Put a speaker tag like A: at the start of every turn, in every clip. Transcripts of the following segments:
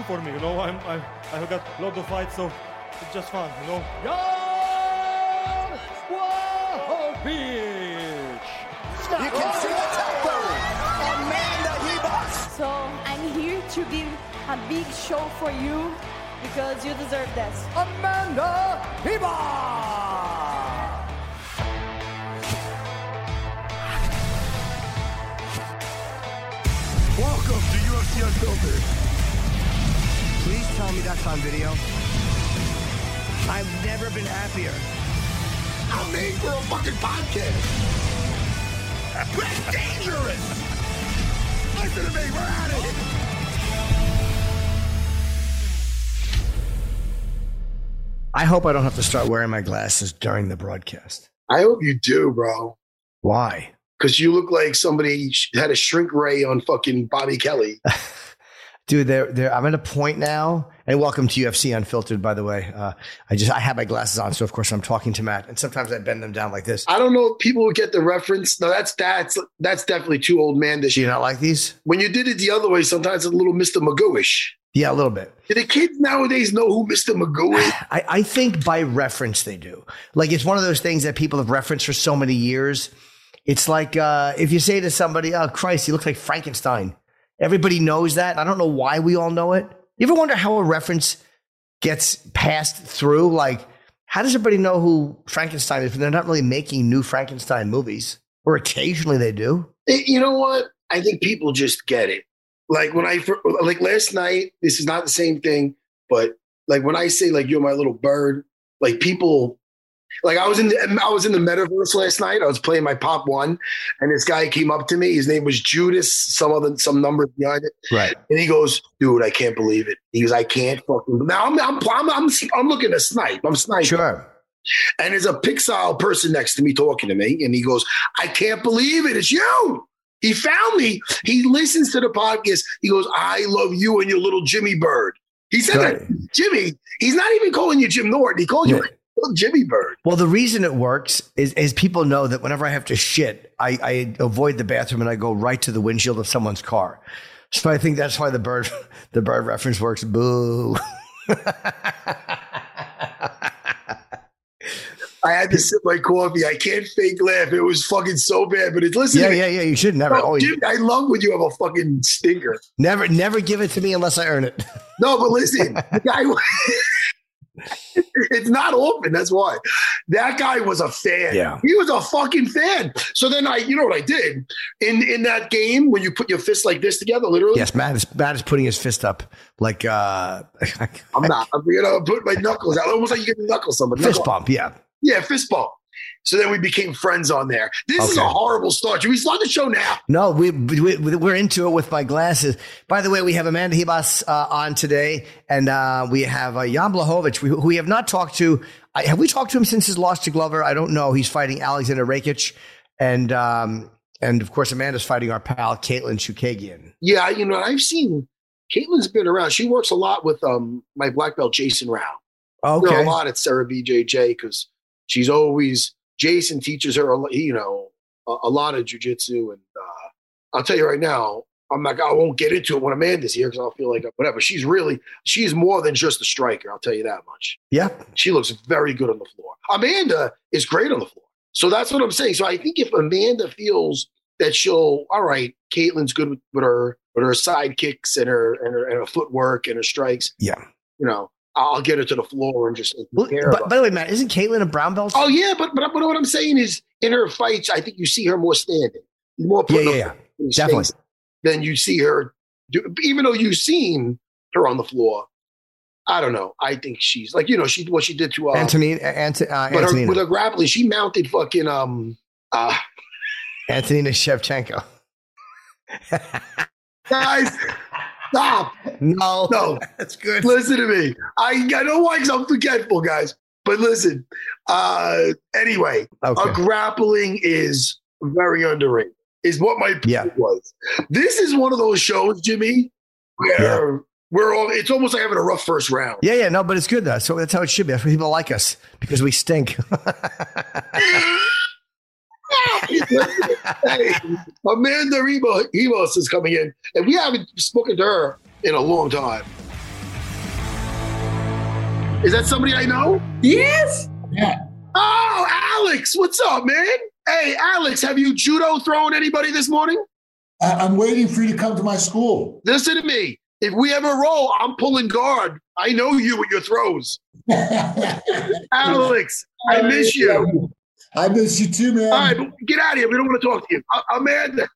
A: New for me, you know. I'm, I, I have got a lot of fights, so it's just fun, you know.
B: Jan Blachowicz. You can see the tempo. Amanda Ribas.
C: So I'm here to give a big show for you because you deserve this.
B: Amanda Ribas.
D: Welcome to UFC Unfiltered.
E: Please tell me that's on video. I've never been happier.
D: I'm made for a fucking podcast. That's dangerous. Listen to me. We're at it.
E: I hope I don't have to start wearing my glasses during the broadcast.
F: I hope you do, bro.
E: Why?
F: Because you look like somebody had a shrink ray on fucking Bobby Kelly.
E: Dude, they're, they're, I'm at a point now, and welcome to UFC Unfiltered, by the way. Uh, I just I have my glasses on, so of course I'm talking to Matt, and sometimes I bend them down like this.
F: I don't know if people would get the reference. No, that's that's that's definitely too old man.
E: Do you not like these?
F: When you did it the other way, sometimes it's a little Mr. Magooish.
E: Yeah, a little bit.
F: Do the kids nowadays know who Mr. Magoo is?
E: I, I think by reference they do. Like it's one of those things that people have referenced for so many years. It's like uh, if you say to somebody, "Oh Christ, he looks like Frankenstein," everybody knows that. I don't know why we all know it. You ever wonder how a reference gets passed through? Like, how does everybody know who Frankenstein is? If they're not really making new Frankenstein movies, or occasionally they do.
F: Eh, You know what? I think people just get it. Like when I like last night, this is not the same thing, but like when I say like you're my little bird, like people like I was in the I was in the metaverse last night. I was playing my pop one, and this guy came up to me. His name was Judas, some other some numbers behind it.
E: Right.
F: And he goes, dude, I can't believe it. He goes, I can't fucking now I'm I'm I'm I'm, I'm looking to snipe. I'm sniping.
E: Sure.
F: And there's a Pixar person next to me talking to me, and he goes, I can't believe it. It's you. He found me. He listens to the podcast. He goes, I love you and your little Jimmy Bird. He said
E: Right.
F: that. Jimmy, he's not even calling you Jim Norton. He called you Jimmy Bird.
E: Well, the reason it works is, is people know that whenever I have to shit, I, I avoid the bathroom and I go right to the windshield of someone's car. So I think that's why the bird the bird reference works. Boo.
F: I had to sip my coffee. I can't fake laugh. It was fucking so bad. But it's listen.
E: yeah, yeah, yeah. You should never. Always, oh,
F: Jimmy, I love when you have a fucking stinker.
E: never, never give it to me unless I earn it.
F: No, but listen, the guy. it's not often. That's why that guy was a fan.
E: Yeah.
F: he was a fucking fan. So then I, you know what I did in in that game when you put your fists like this together, literally.
E: Yes, Matt is Matt is putting his fist up like uh,
F: I'm not. I'm gonna put my knuckles out, almost like you get knuckle somebody.
E: fist
F: Knuckle-
E: bump. Yeah.
F: Yeah, fist bump. So then we became friends on there. This is a horrible start. Should we start the show now?
E: No, we, we we're into it with my glasses. By the way, we have Amanda Ribas uh, on today, and uh, we have uh, Jan Blachowicz, who we have not talked to. I, have we talked to him since his loss to Glover? I don't know. He's fighting Alexander Rakic, and um, and of course Amanda's fighting our pal Caitlin Chookagian.
F: Yeah, you know, I've seen Caitlin's been around. She works a lot with um my black belt Jason Rao.
E: Okay,
F: a lot at Serra BJJ because she's always Jason teaches her, a you know, a, a lot of jujitsu. And uh, I'll tell you right now, I'm like, I won't get into it when Amanda's here because I'll feel like whatever. She's really, she's more than just a striker. I'll tell you that much.
E: yeah,
F: She looks very good on the floor. Amanda is great on the floor. So that's what I'm saying. So I think if Amanda feels that she'll, all right, Caitlin's good with, with her with her side kicks and her and her, and her footwork and her strikes.
E: Yeah.
F: You know, I'll get her to the floor and just.
E: Well, but, by the way, Matt, isn't Caitlin a brown belt?
F: Oh yeah, but, but but what I'm saying is, in her fights, I think you see her more standing, more
E: yeah, yeah, yeah. definitely.
F: Than you see her, do, even though you've seen her on the floor. I don't know. I think she's like you know she what she did to uh,
E: Anthony, Ant- uh,
F: but
E: Antonina.
F: her, with her grappling, she mounted fucking um uh
E: Antonina Shevchenko.
F: guys. Stop.
E: No,
F: no,
E: that's good.
F: Listen to me. I, I know why because I'm forgetful, guys. But listen. Uh, anyway,
E: Okay.
F: a grappling is very underrated. Is what my point
E: Yeah.
F: was. This is one of those shows, Jimmy, where we're all. It's almost like having a rough first round.
E: Yeah, yeah, no, but it's good though. So that's how it should be. That's why people like us because we stink.
F: hey, Amanda Rebo, Emos is coming in, and we haven't spoken to her in a long time. Is that somebody I know?
G: Yes. Yeah.
F: Oh, Alex, what's up, man? Hey, Alex, have you judo thrown anybody this morning?
H: I- I'm waiting for you to come to my school.
F: Listen to me. If we ever roll, I'm pulling guard. I know you with your throws. Alex, I miss you.
H: I miss you too, man.
F: All right, but get out of here. We don't want to talk to you. Uh, Amanda,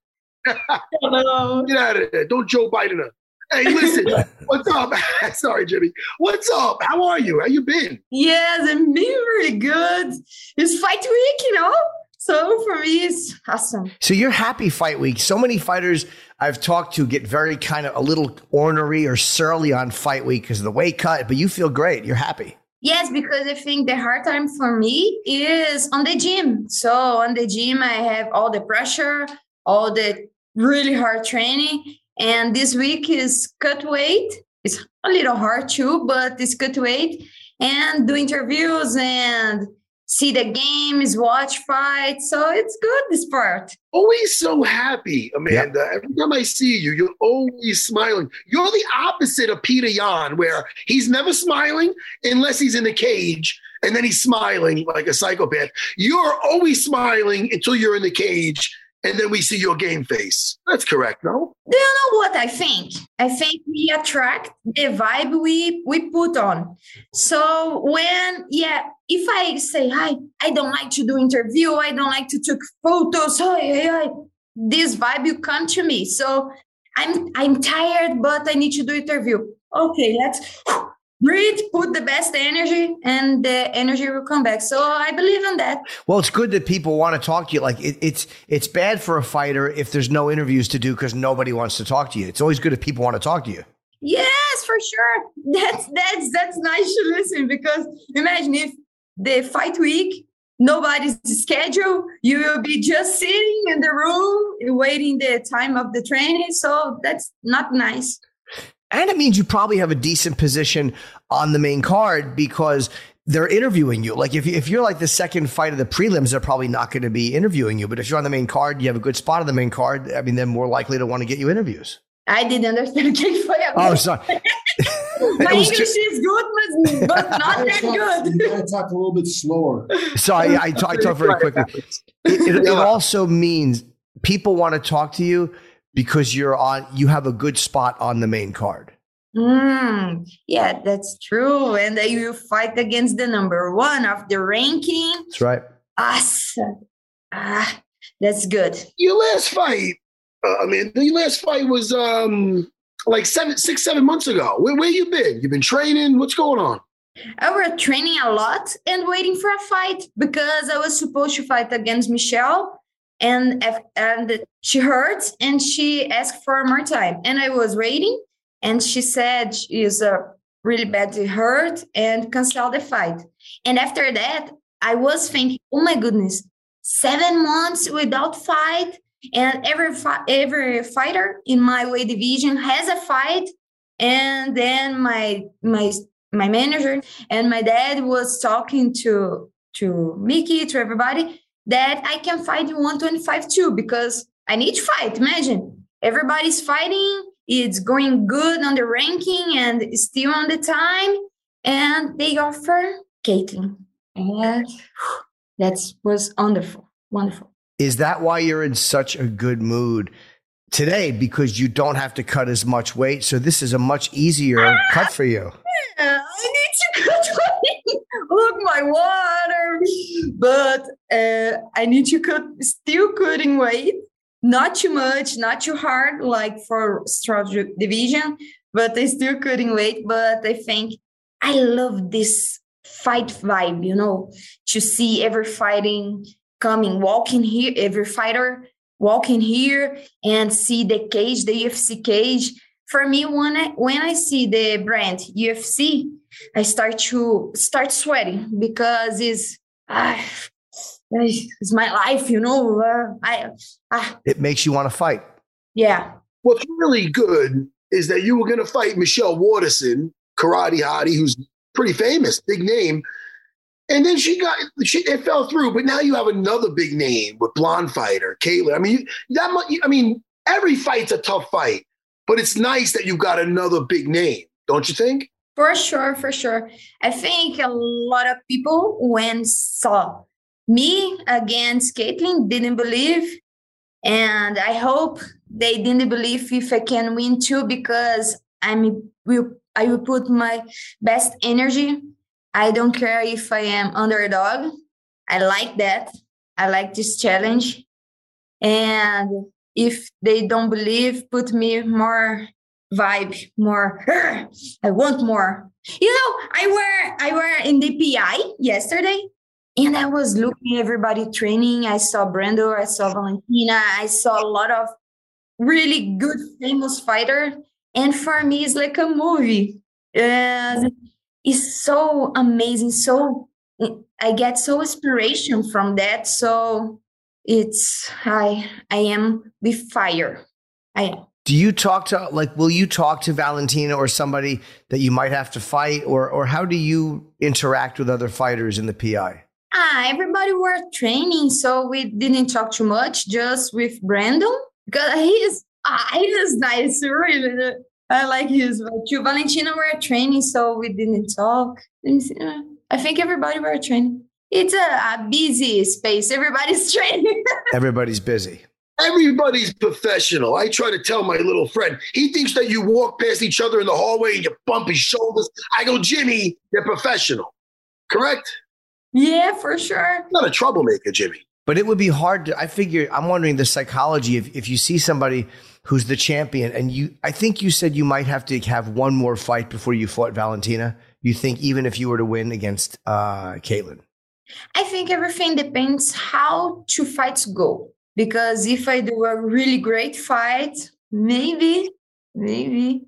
F: get out of there. Don't Joe Biden her. Hey, listen, what's up? Sorry, Jimmy. What's up? How are you? How you been?
G: Yes, I'm being really good. It's fight week, you know. So for me, it's awesome.
E: so you're happy fight week. So many fighters I've talked to get very kind of a little ornery or surly on fight week because of the weight cut, but you feel great. You're happy.
G: Yes, because I think the hard time for me is on the gym. So on the gym, I have all the pressure, all the really hard training. And this week is cut weight. It's a little hard too, but it's cut weight and do interviews and see the games, watch fights. So it's good, this part.
F: Always so happy, Amanda. Every time I see you, you're always smiling. You're the opposite of Petr Yan, where he's never smiling unless he's in the cage, and then he's smiling like a psychopath. You're always smiling until you're in the cage, and then we see your game face. That's correct, no?
G: Do you know what I think? I think we attract the vibe we we put on. So when yeah, if I say hi, I don't like to do interview, I don't like to take photos, hi, hi, hi, this vibe will come to me. So I'm I'm tired, but I need to do interview. Okay, let's breathe, put the best energy, and the energy will come back. So I believe in that.
E: Well, it's good that people want to talk to you. Like it, it's it's bad for a fighter if there's no interviews to do because nobody wants to talk to you. It's always good if people want to talk to you.
G: Yes, for sure. That's that's that's nice to listen because imagine if the fight week nobody's schedule, you will be just sitting in the room waiting the time of the training. So that's not nice.
E: And it means you probably have a decent position on the main card because they're interviewing you. Like if, if you're like the second fight of the prelims, they're probably not going to be interviewing you. But if you're on the main card, you have a good spot on the main card. I mean, they're more likely to want to get you interviews.
G: I didn't understand.
E: Oh, sorry.
G: My
E: It was
G: English is good, but, but not that
H: You
G: good.
H: gotta talk a little bit slower.
E: Sorry, I, I talk very quickly. It, it, it also means people want to talk to you because you're on. You have a good spot on the main card.
G: Mm, yeah, that's true. And they will fight against the number one of the ranking.
E: That's right.
G: Awesome. Ah, that's good.
F: Your last fight, uh, I mean, the last fight was um like seven, six, seven months ago. Where, where you been? You've been training? What's going on?
G: I was training a lot and waiting for a fight because I was supposed to fight against Michelle, and and she hurt and she asked for more time, and I was waiting, and she said she is uh, really badly hurt and cancel the fight. And after that, I was thinking, oh my goodness, seven months without fight, and every fi- every fighter in my weight division has a fight, and then my my my manager and my dad was talking to to Mickey to everybody that I can fight in 125 too because I need to fight. Imagine everybody's fighting, it's going good on the ranking and still on the time, and they offer Caitlin. And That was wonderful, wonderful.
E: Is that why you're in such a good mood today? Because you don't have to cut as much weight. So this is a much easier cut for you.
G: Yeah, I need to cut weight. Look, my water. But uh, I need to cut, still cutting weight. Not too much, not too hard, like for strong division, but I still cutting weight. But I think I love this fight vibe, you know, to see every fighting coming, walking here, every fighter walking here and see the cage, the UFC cage. For me, when I when I see the brand UFC, I start to start sweating because it's uh, it's my life, you know. Uh, I uh,
E: It makes you want to fight.
G: yeah.
F: What's really good is that you were going to fight Michelle Waterson, karate hottie, who's pretty famous, big name. And then she got she it fell through, but now you have another big name with blonde fighter Caitlin. I mean, that much. I mean, every fight's a tough fight, but it's nice that you've got another big name, don't you think?
G: For sure, for sure. I think a lot of people when saw me against Caitlin didn't believe. And I hope they didn't believe if I can win too, because I'm will I will put my best energy. I don't care if I am underdog. I like that. I like this challenge. And if they don't believe, put me more vibe, more. I want more. You know, I were I were in the PI yesterday, and I was looking everybody training. I saw Brando, I saw Valentina, I saw a lot of really good famous fighter. And for me, it's like a movie. And it's so amazing. So I get so inspiration from that. So it's I I am with fire. I am.
E: Do you talk to like will you talk to Valentina or somebody that you might have to fight or or how do you interact with other fighters in the PI?
G: Ah, everybody were training, so we didn't talk too much, just with Brandon because he is ah, he is nice, really. I like his but you. Valentina were training, so we didn't talk. I think everybody were training. It's a, a busy space. Everybody's training.
E: Everybody's busy.
F: Everybody's professional. I try to tell my little friend. He thinks that you walk past each other in the hallway and you bump his shoulders. I go, Jimmy, they're professional. Correct?
G: yeah, for sure.
F: Not a troublemaker, Jimmy.
E: But it would be hard to I figure I'm wondering the psychology if if you see somebody who's the champion and you I think you said you might have to have one more fight before you fought Valentina. You think even if you were to win against uh Caitlin.
G: I think everything depends how two fights go. Because if I do a really great fight, maybe, maybe,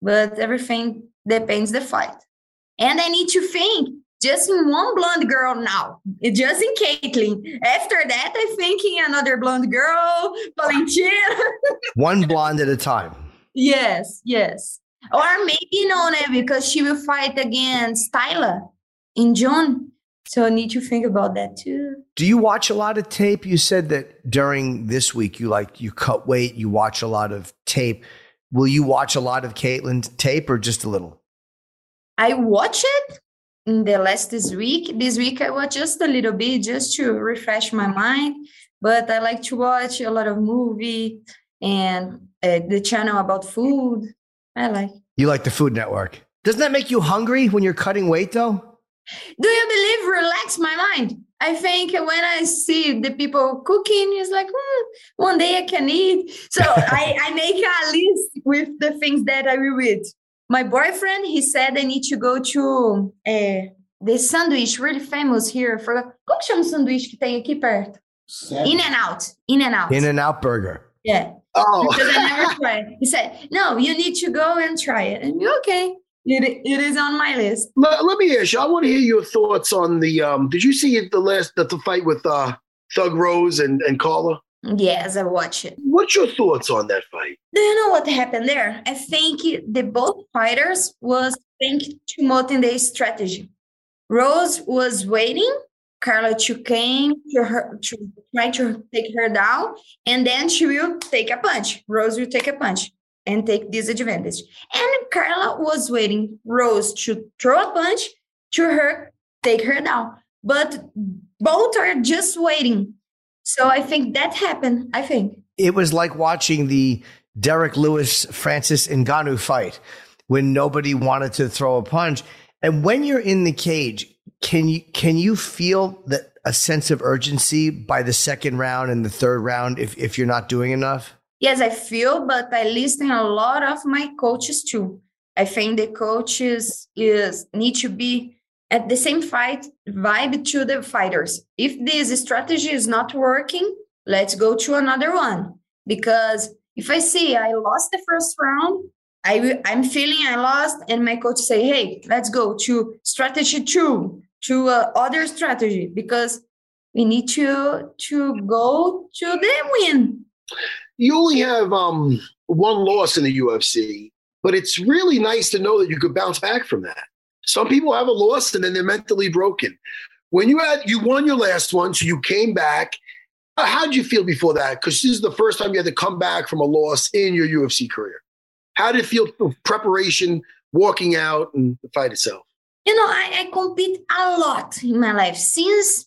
G: but everything depends the fight. And I need to think just in one blonde girl now, just in Caitlyn. After that, I think in another blonde girl, Valentina.
E: One blonde at a time.
G: yes, yes. Or maybe Nona because she will fight against Taila in June. So I need to think about that too.
E: Do you watch a lot of tape? You said that during this week you like you cut weight, you watch a lot of tape. Will you watch a lot of Caitlin's tape or just a little?
G: I watch it in the last this week. This week I watch just a little bit just to refresh my mind. But I like to watch a lot of movie and uh, the channel about food. I like.
E: You like the Food Network. Doesn't that make you hungry when you're cutting weight though?
G: Do you believe relax my mind? I think when I see the people cooking, it's like hmm, one day I can eat. So I, I make a list with the things that I will eat. My boyfriend, he said I need to go to uh, the sandwich really famous here. For como que chama o sanduíche que tem aqui perto? In and out. In and out.
E: In and out burger.
G: Yeah.
F: Oh,
G: Because I never tried. He said, no, you need to go and try it. And you okay. It, it is on my list.
F: let, let me ask you. I want to hear your thoughts on the. Um, did you see the last the, the fight with uh, Thug Rose and and Carla?
G: Yes, I watch it.
F: What's your thoughts on that fight?
G: Do you know what happened there? I think the both fighters was think too much in their strategy. Rose was waiting, Carla to came to her to try to take her down, and then she will take a punch. Rose will take a punch and take disadvantage. And Carla was waiting Rose to throw a punch to her, take her down. But both are just waiting. So I think that happened. I think
E: it was like watching the Derrick Lewis Francis Ngannou fight when nobody wanted to throw a punch. And when you're in the cage, can you can you feel that a sense of urgency by the second round and the third round if, if you're not doing enough?
G: Yes, I feel, but I listen a lot of my coaches too. I think the coaches is need to be at the same fight vibe to the fighters. If this strategy is not working, let's go to another one. Because if I see I lost the first round, I I'm feeling I lost, and my coach say, "Hey, let's go to strategy two, to uh, other strategy, because we need to to go to the win."
F: You only have um, one loss in the UFC, but it's really nice to know that you could bounce back from that. Some people have a loss and then they're mentally broken. When you had you won your last one, so you came back. How did you feel before that? Because this is the first time you had to come back from a loss in your UFC career. How did it feel preparation, walking out, and the fight itself?
G: You know, I, I compete a lot in my life. Since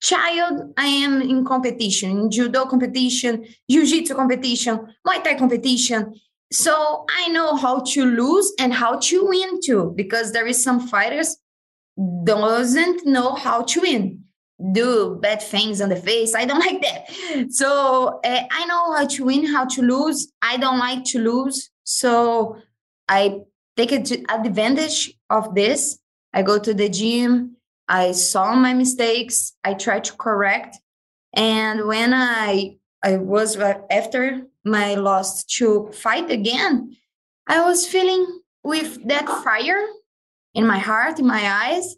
G: child, I am in competition, in judo competition, jiu-jitsu competition, Muay Thai competition. So I know how to lose and how to win too, because there is some fighters doesn't know how to win do bad things on the face. I don't like that. So uh, I know how to win, how to lose. I don't like to lose. So I take advantage of this. I go to the gym. I saw my mistakes. I try to correct. And when I I was uh, after my loss to fight again, I was feeling with that fire in my heart, in my eyes,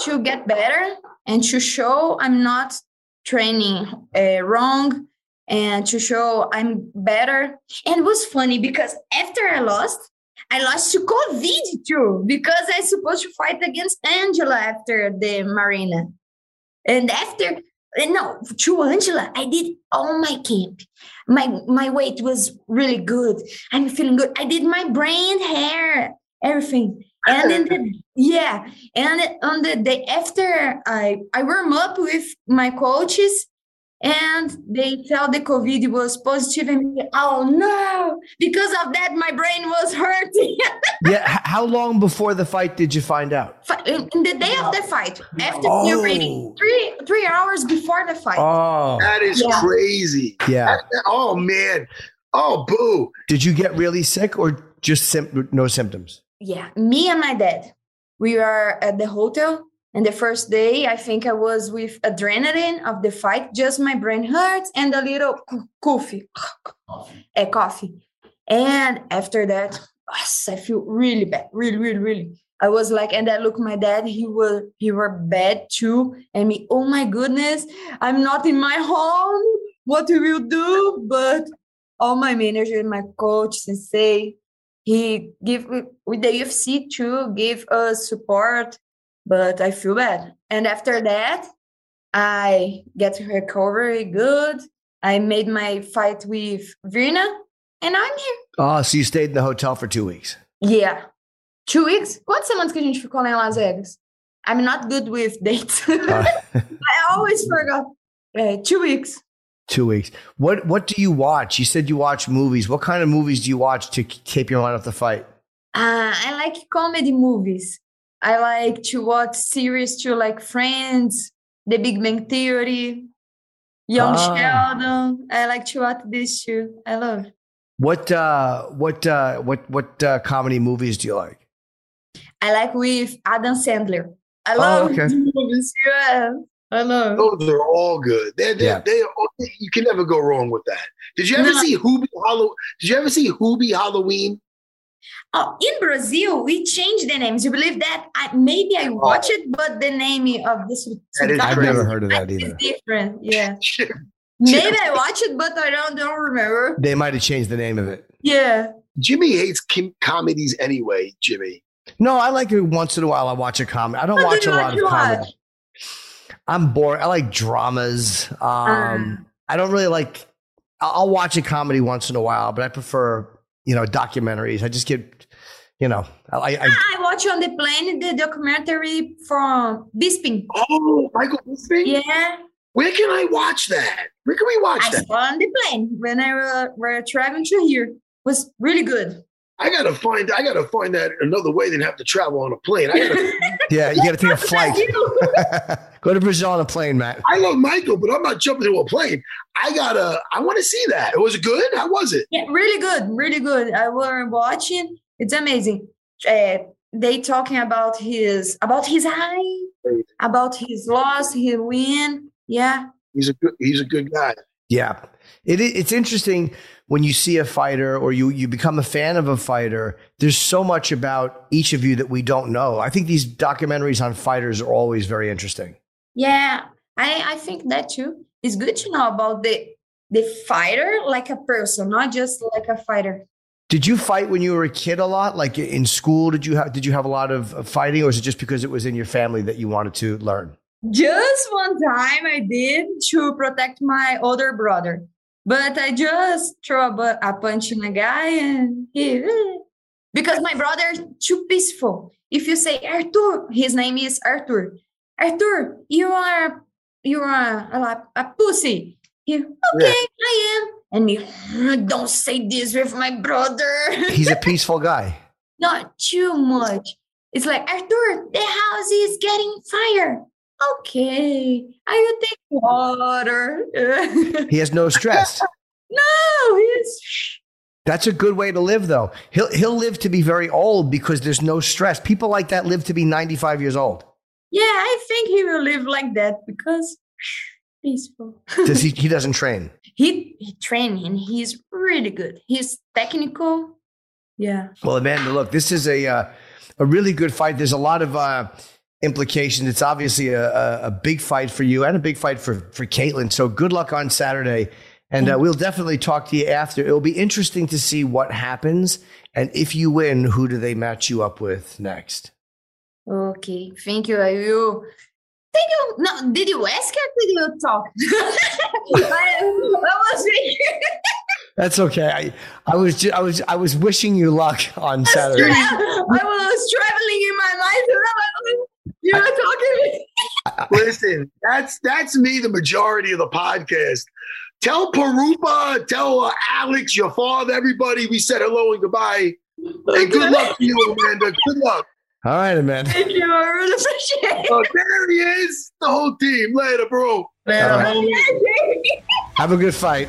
G: to get better and to show I'm not training uh, wrong and to show I'm better. And it was funny because after I lost, I lost to COVID too because I supposed to fight against Angela after the Marina. And after Uh, no, to Angela, I did all my camp. My my weight was really good. I'm feeling good. I did my brain, hair, everything and then the, yeah and on the day after i i warm up with my coaches and they tell the covid was positive and oh no because of that my brain was hurting.
E: Yeah how long before the fight did you find out?
G: In, the day of the fight after oh. already three three hours before the fight.
E: Oh.
F: That is yeah. crazy.
E: Yeah.
F: Oh man. Oh boo.
E: Did you get really sick or just sim- no symptoms?
G: Yeah, me and my dad. We were at the hotel, and the first day, I think I was with adrenaline of the fight. Just my brain hurts and a little coffee, a coffee. And after that, I feel really bad, really, really, really. I was like, and I look my dad, he was he were bad too. And me, oh my goodness, I'm not in my home. What we will do? But all my manager, and my coach, sensei, he give with the UFC too, give us support, but I feel bad. And after that, I get recovery good. I made my fight with Virna, and I'm here.
E: Oh, so you stayed in the hotel for two weeks?
G: Yeah. Two weeks? Quantas semanas que a gente ficou lá em Las Vegas? I'm not good with dates. Uh. I always forgot. Uh, two weeks.
E: Two weeks. What What do you watch? You said you watch movies. What kind of movies do you watch to keep your mind off the fight?
G: Uh, I like comedy movies. I like to watch series to like Friends, The Big Bang Theory, Young ah. Sheldon. I like to watch this too. I love.
E: What uh, what uh, what what uh, comedy movies do you like?
G: I like with Adam Sandler. I oh, love oh, okay. movies. Yeah. I know.
F: Those are all good. They're, they're, yeah. they you can never go wrong with that. Did you ever no. see Hubie Halloween? Did you ever see Hubie Halloween?
G: Oh, in Brazil, we changed the names. You believe that? I, maybe I watched oh. it, but the name of this.
E: I've never heard of that either.
G: It's different. Yeah. maybe I watched it, but I don't don't remember.
E: They might have changed the name of it.
G: Yeah.
F: Jimmy hates com- comedies anyway. Jimmy.
E: No, I like it once in a while. I watch a comedy. I don't what watch do a lot of comedy. I'm bored. I like dramas. Um, uh. I don't really like. I'll watch a comedy once in a while, but I prefer you know documentaries. I just get you know, I, I,
G: I watch on the plane the documentary from Bisping.
F: Oh, Michael Bisping.
G: Yeah.
F: Where can I watch that? Where can we watch
G: I
F: that?
G: saw on the plane when I were, were traveling to here. Was really good.
F: I gotta find. I gotta find that another way than have to travel on a plane. I gotta.
E: yeah, you got to take a flight. Go to Brazil on a plane, Matt.
F: I love Michael, but I'm not jumping into a plane. I gotta. I want to see that. It was good. How was it?
G: Yeah, really good, really good. I were watching. It's amazing. Uh, they talking about his about his high, about his loss, his win. Yeah,
F: He's a good. He's a good guy.
E: Yeah. It, it's interesting when you see a fighter or you, you become a fan of a fighter. There's so much about each of you that we don't know. I think these documentaries on fighters are always very interesting.
G: yeah. I I think that too. It's good to know about the the fighter like a person, not just like a fighter.
E: Did you fight when you were a kid a lot? Like in school, did you have did you have a lot of of fighting, or is it just because it was in your family that you wanted to learn?
G: Just one time I did to protect my older brother, but I just throw a, a punch in a guy and he because my brother is too peaceful. If you say Arthur, his name is Arthur. Arthur, you are you are a, a pussy. He, okay, I am. And me, don't say this with my brother.
E: He's a peaceful guy.
G: Not too much. It's like Arthur, the house is getting fire. Okay, I will take water.
E: He has no stress.
G: no, he's
E: That's a good way to live, though. He'll he'll live to be very old because there's no stress. People like that live to be 95 years old.
G: yeah. I think he will live like that because peaceful.
E: Does he? He doesn't train.
G: he he training. He's really good. He's technical. Yeah.
E: Well, Amanda, look, this is a uh, a really good fight. There's a lot of uh, implications. It's obviously a, a, big fight for you and a big fight for for Caitlin. So good luck on Saturday, and uh, we'll definitely talk to you after. It'll be interesting to see what happens, and if you win, who do they match you up with next?
G: Okay. Thank you. I will. Thank you. No, did you ask or did you talk? I, I was thinking.
E: That's okay. I I was ju- I was I was wishing you luck on Saturday.
G: I was traveling in my mind. And I was- You were talking.
F: Listen, that's that's me. The majority of the podcast. Tell Parupa, tell uh, Alex, your father, everybody. We said hello and goodbye, and good luck to you, Amanda. Good luck.
E: All right, Amanda.
G: Thank you. I really appreciate it.
F: Oh, there he is. The whole team. Later, bro.
E: All right. Have a good fight.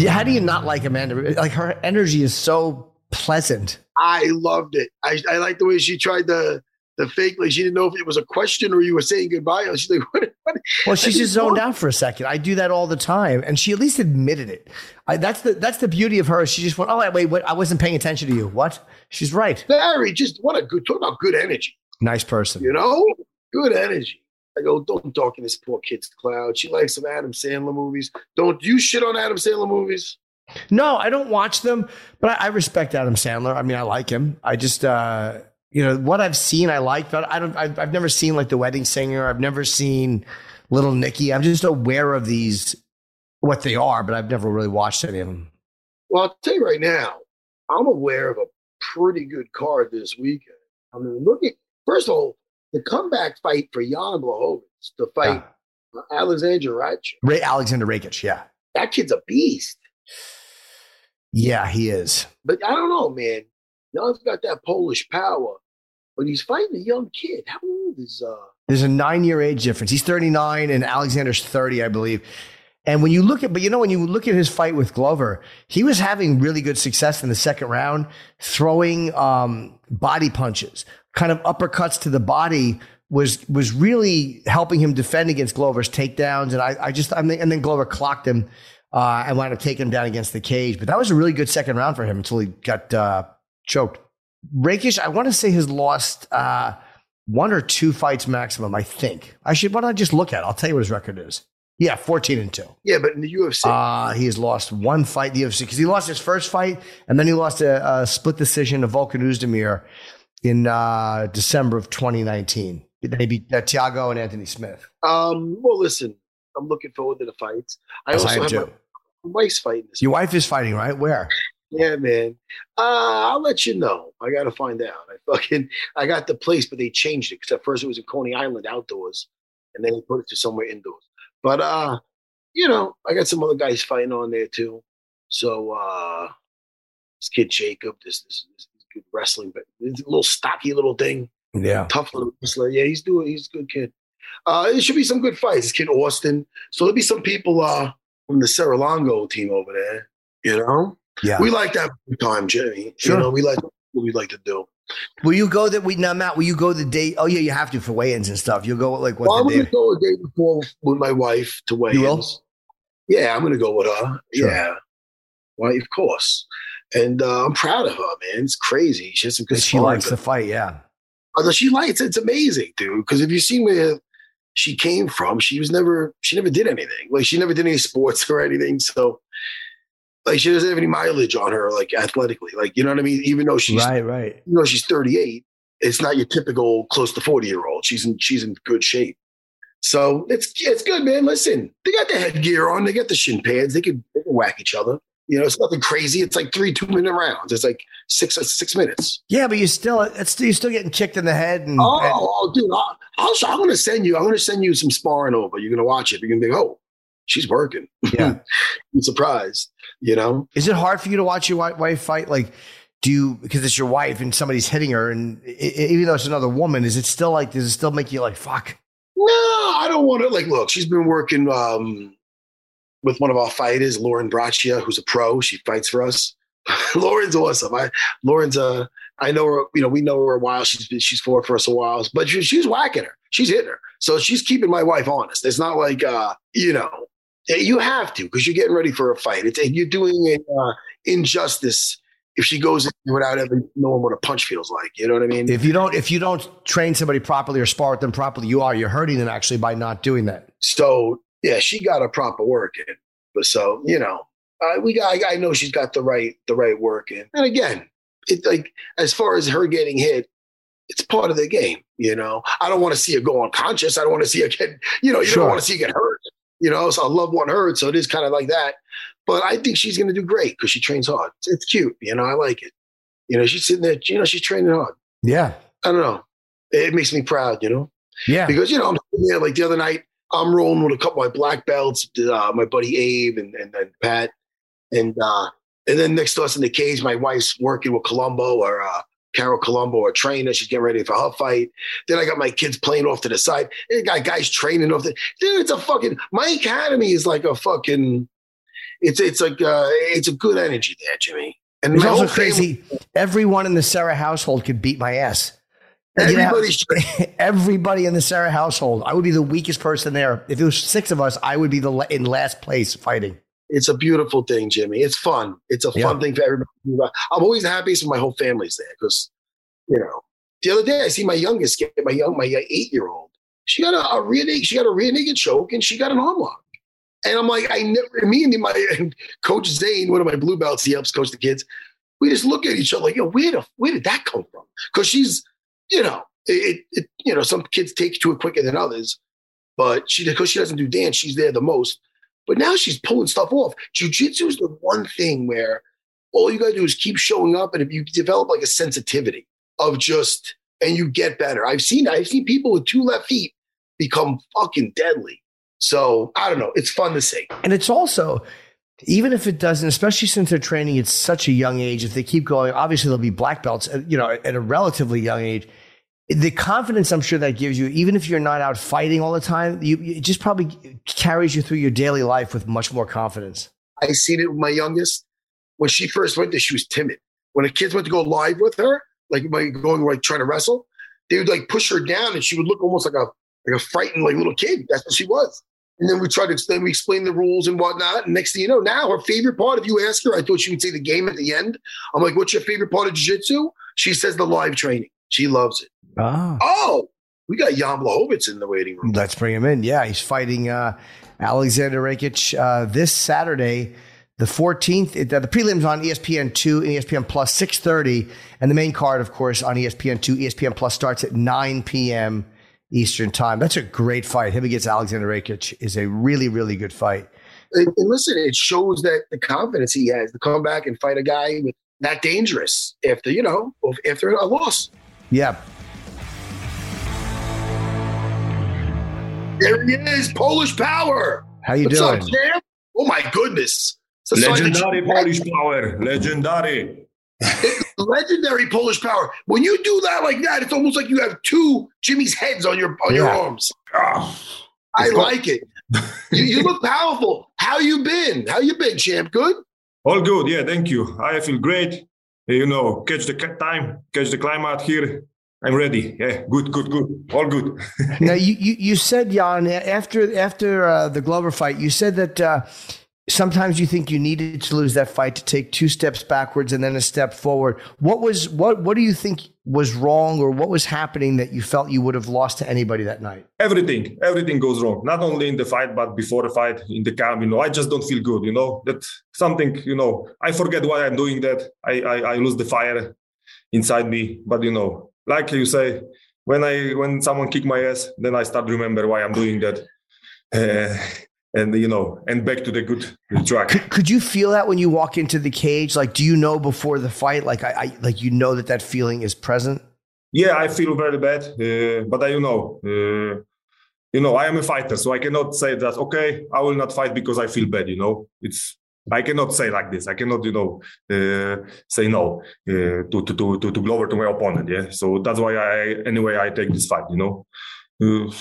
E: Yeah, how do you not like Amanda? Like her energy is so pleasant.
F: I loved it. I, I like the way she tried the the fake. Like she didn't know if it was a question or you were saying goodbye. She's like, what? what?
E: Well, she just zoned out for a second. I do that all the time, and she at least admitted it. I, that's the that's the beauty of her. She just went, "Oh wait, I wasn't paying attention to you." What? She's right.
F: Very just what a good talk about good energy.
E: Nice person.
F: You know, good energy. I go, don't talk in this poor kid's cloud. She likes some Adam Sandler movies. Don't you shit on Adam Sandler movies?
E: No, I don't watch them, but I, I respect Adam Sandler. I mean, I like him. I just, uh, you know, what I've seen, I like, but I don't. I've, I've never seen like The Wedding Singer. I've never seen Little Nicky. I'm just aware of these, what they are, but I've never really watched any of them.
F: Well, I'll tell you right now, I'm aware of a pretty good card this weekend. I mean, look at First of all, the comeback fight for Jan Blachowicz to fight Alexander Rakic.
E: Ray Alexander Rakic, yeah.
F: That kid's a beast.
E: Yeah, he is.
F: But I don't know, man. Jan's got that Polish power, but he's fighting a young kid. How old is uh?
E: There's a nine year age difference. He's 39 and Alexander's 30, I believe. And when you look at, but you know, when you look at his fight with Glover, he was having really good success in the second round, throwing um, body punches, kind of uppercuts to the body was was really helping him defend against Glover's takedowns. And I, I just, I mean, and then Glover clocked him uh, and wound up taking him down against the cage. But that was a really good second round for him until he got uh, choked. Rakic, I want to say, has lost uh, one or two fights maximum. I think I should. Why don't I just look at? it? I'll tell you what his record is. Yeah, fourteen and two.
F: Yeah, but in the UFC,
E: uh, he has lost one fight in the UFC because he lost his first fight and then he lost a, a split decision to Volkan Oezdemir in uh, December of 2019. They beat uh, Thiago and Anthony Smith.
F: um, well, listen, I'm looking forward to the fights. I also
E: I
F: have my wife's fighting this.
E: Your wife is fighting, right? Where?
F: Yeah, man. Uh, I'll let you know. I got to find out. I fucking I got the place, but they changed it because at first it was in Coney Island outdoors, and then they put it to somewhere indoors. But uh, you know, I got some other guys fighting on there too. So uh, this kid Jacob, this this, this good wrestling, but this little stocky little thing,
E: Yeah.
F: tough little wrestler. Yeah, he's doing. He's a good kid. Uh, it should be some good fights. This kid Austin. So there'll be some people uh from the Serra-Longo team over there. You know.
E: Yeah.
F: We like that time, Jimmy.
E: Sure.
F: You know, we like what we like to do.
E: Will you go that we now, Matt? Will you go the day? Oh yeah, you have to for weigh-ins and stuff. You'll go like what
F: Well, I'm gonna
E: day?
F: go a day before with my wife to weigh
E: You will?
F: Yeah, I'm gonna go with her.
E: Sure.
F: Yeah. Well, of course. And uh, I'm proud of her, man. It's crazy. She has some good
E: She likes the fight. Yeah.
F: Although she likes it's amazing, dude. Because if you see where she came from, she was never she never did anything. Like she never did any sports or anything. So like she doesn't have any mileage on her, like athletically. Like, you know what I mean? Even though she's
E: right, right.
F: you know she's 38 it's not your typical close to 40 year old she's in she's in good shape so it's it's good man listen they got the headgear on they got the shin pads they can, they can whack each other you know it's nothing crazy it's like three two minute rounds it's like six six minutes
E: Yeah, but you still it's you're still getting kicked in the head and,
F: oh,
E: and-
F: oh dude I'll, I'll i'm gonna send you i'm gonna send you some sparring over you're gonna watch it you're gonna be like, oh she's working
E: yeah.
F: i'm surprised you know
E: Is it hard for you to watch your wife fight? Like, do you because it's your wife and somebody's hitting her, and i- i- even though it's another woman, is it still like? Does it still make you like fuck?
F: No, I don't want to. Like, look, she's been working um, with one of our fighters, Lauren Braccia, who's a pro. She fights for us. Lauren's awesome. I, Lauren's uh, I know her. You know, we know her a while. She's been, she's fought for us a while, but she, she's whacking her. She's hitting her. So she's keeping my wife honest. It's not like uh, you know, you have to because you're getting ready for a fight. It's you're doing an uh, injustice if she goes in without ever knowing what a punch feels like. You know what I mean?
E: If you don't, if you don't train somebody properly or spar with them properly, you are you're hurting them actually by not doing that.
F: So yeah, she got a proper work in. But so you know, uh, we got. I, I know she's got the right the right work in. And again, it like as far as her getting hit, it's part of the game. You know, I don't want to see her go unconscious. I don't want to see her get. You know, you
E: Sure.
F: don't want to see her get hurt. You know, so I love one hurt. So it is kind of like that. But I think she's going to do great because she trains hard. It's, it's cute. You know, I like it. You know, she's sitting there. You know, she's training hard.
E: Yeah,
F: I don't know. It makes me proud. You know
E: yeah.
F: because you know I'm sitting there like the other night. I'm rolling with a couple of my black belts, uh, my buddy Abe and, and, and Pat, and uh, and then next to us in the cage, my wife's working with Colombo or uh, Carol Colombo, a trainer. She's getting ready for her fight. Then I got my kids playing off to the side. And got guys training off the. Dude, it's a fucking. My academy is like a fucking. It's it's like uh, it's a good energy there, Jimmy. And
E: It's also
F: whole family-
E: crazy. Everyone in the Serra household could beat my ass. And you
F: Everybody's
E: everybody in the Serra household. I would be the weakest person there. If it was six of us, I would be the in last place fighting.
F: It's a beautiful thing, Jimmy. It's fun. It's a
E: Yeah.
F: fun thing for everybody. I'm always the happiest when my whole family's there because, you know, the other day I see my youngest get my young my uh, eight year old. She got a, a rear naked, she got a rear naked choke and she got an arm lock. And I'm like, I never me and my and coach Zane, one of my blue belts, he helps coach the kids. We just look at each other like, yo, where the where did that come from? Because she's, you know, it, it you know, some kids take to it quicker than others, but she because she doesn't do dance, she's there the most. But now she's pulling stuff off. Jiu-jitsu is the one thing where all you gotta do is keep showing up, and if you develop like a sensitivity of just and you get better. I've seen I've seen people with two left feet become fucking deadly. So I don't know. It's fun to see.
E: And it's also, even if it doesn't, especially since they're training at such a young age, if they keep going, obviously they'll be black belts, uh, you know, at a relatively young age. The confidence I'm sure that gives you, even if you're not out fighting all the time, you, it just probably carries you through your daily life with much more confidence.
F: I seen it with my youngest. When she first went there, she was timid. When the kids went to go live with her, like going like trying to wrestle, they would like push her down, and she would look almost like a like a frightened like little kid. That's what she was. And then we tried to explain, we explained the rules and whatnot. And next thing you know, now her favorite part, if you ask her, I thought she would say the game at the end. I'm like, what's your favorite part of jiu-jitsu? She says the live training. She loves it.
E: Ah.
F: Oh, we got Jan in the waiting room.
E: Let's bring him in. Yeah, he's fighting uh, Alexander Rakic uh, this Saturday, the 14th. It, uh, the prelims on ESPN 2 and ESPN 6:30, and the main card, of course, on ESPN 2. ESPN Plus starts at 9 p.m. Eastern Time. That's a great fight. Him against Alexander Rakic is a really, really good fight.
F: And, and listen, it shows that the confidence he has to come back and fight a guy that dangerous after you know after a loss.
E: Yeah.
F: There he is, Polish Power.
E: How you
F: What's
E: doing?
F: up, champ? Oh my goodness. It's a sign of-
I: Legendary Polish power. Legendary.
F: legendary Polish power. When you do that like that, it's almost like you have two Jimmy's heads on your on your
I: Yeah.
F: arms. Ah. I like it. you, you look powerful. How you been? How you been, champ? Good.
I: All good. Yeah, thank you. I feel great. You know, catch the time, catch the climate here. I'm ready. Yeah, good, good, good. All good.
E: now you, you you said Jan after after uh, the Glover fight, you said that uh, sometimes you think you needed to lose that fight to take two steps backwards and then a step forward. What was what what do you think was wrong or what was happening that you felt you would have lost to anybody that night?
I: everything, everything goes wrong. Not only in the fight, but before the fight, in the camp. You know, I just don't feel good. You know, that something. You know, I forget why I'm doing that. I I, I lose the fire inside me. But you know, like you say, when I when someone kick my ass, then I start remember why I'm doing that. Uh, and you know, and back to the good track.
E: Could you feel that when you walk into the cage? Like, do you know before the fight? Like, I, I like you know that that feeling is present.
I: Yeah, I feel very bad, uh, but I, you know, uh, you know, I am a fighter, so I cannot say that. Okay, I will not fight because I feel bad. You know, it's I cannot say like this. I cannot, you know, uh, say no uh, to, to to to to Glover to my opponent. Yeah, so that's why I anyway I take this fight. You know, uh,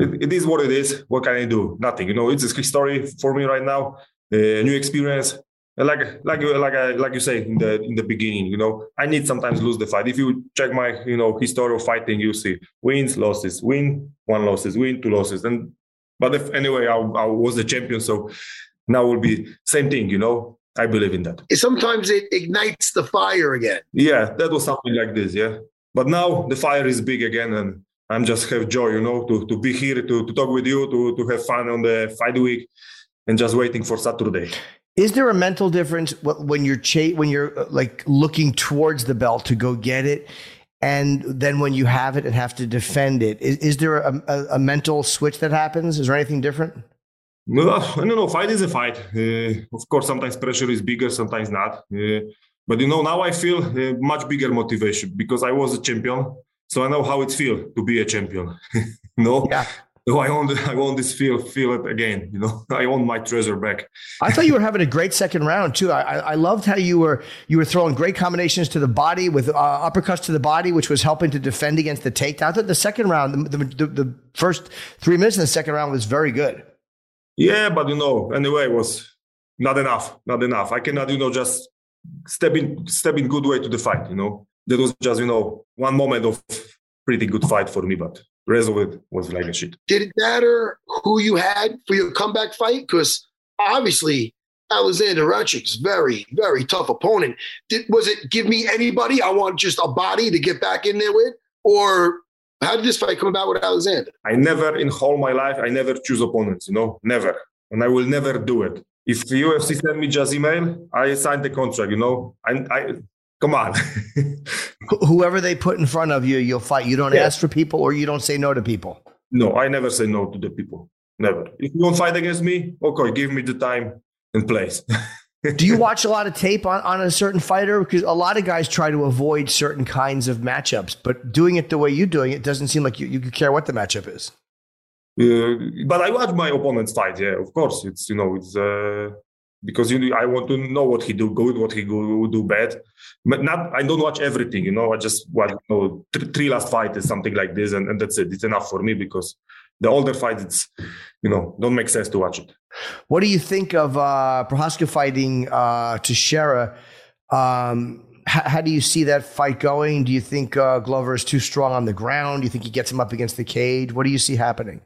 I: it, it is what it is. What can I do? Nothing. You know, it's a story for me right now. A new experience. Like like like I, like you say in the in the beginning, you know, I need sometimes lose the fight. If you check my you know history of fighting, you see wins, losses, win, one losses, win, two losses, and but if anyway, I, I was the champion, so now will be same thing, you know. I believe in that.
F: Sometimes it ignites the fire again.
I: Yeah, that was something like this, yeah. But now the fire is big again, and I'm just have joy, you know, to to be here, to to talk with you, to to have fun on the fight week, and just waiting for Saturday.
E: Is there a mental difference when you're cha- when you're uh, like looking towards the belt to go get it, and then when you have it and have to defend it? Is, is there a, a, a mental switch that happens? Is there anything different?
I: No, I don't know. Fight is a fight. Uh, of course, sometimes pressure is bigger, sometimes not. Uh, but you know, now I feel uh, much bigger motivation because I was a champion, so I know how it feels to be a champion. no,
E: yeah.
I: So I want, I want this feel, feel it again. You know, I want my treasure back.
E: I thought you were having a great second round too. I, I, I loved how you were you were throwing great combinations to the body with uh, uppercuts to the body, which was helping to defend against the takedown. I thought the second round, the, the, the first three minutes in the second round was very good.
I: Yeah, but you know, anyway, it was not enough. Not enough. I cannot, you know, just step in, step in good way to the fight. You know, that was just, you know, one moment of pretty good fight for me, but the rest of it was like a shit.
F: Did it matter who you had for your comeback fight? Because obviously Alexander Rakic's very, very tough opponent. Did, was it give me anybody? I want just a body to get back in there with, or how did this fight come about with Alexander?
I: I never, in whole my life, I never choose opponents. You know, never, and I will never do it. If UFC send me just email, I sign the contract. You know, I, I come on.
E: Whoever they put in front of you, you'll fight. You don't yeah. ask for people, or you don't say no to people.
I: No, I never say no to the people. Never. If you don't fight against me, okay, give me the time and place.
E: Do you watch a lot of tape on, on a certain fighter? Because a lot of guys try to avoid certain kinds of matchups, but doing it the way you're doing it doesn't seem like you, you care what the matchup is.
I: Uh, but I watch my opponent's fight. Yeah, of course. It's you know it's uh, because you I want to know what he do good, what he go, do bad. But not I don't watch everything. You know, I just watch you know, th- three last fight is something like this, and, and that's it. It's enough for me because the older fights, it's you know don't make sense to watch it.
E: What do you think of uh, Prochazka fighting uh, Teixeira? Um, how, how, do you see that fight going? Do you think uh, Glover is too strong on the ground? Do you think he gets him up against the cage? What do you see happening?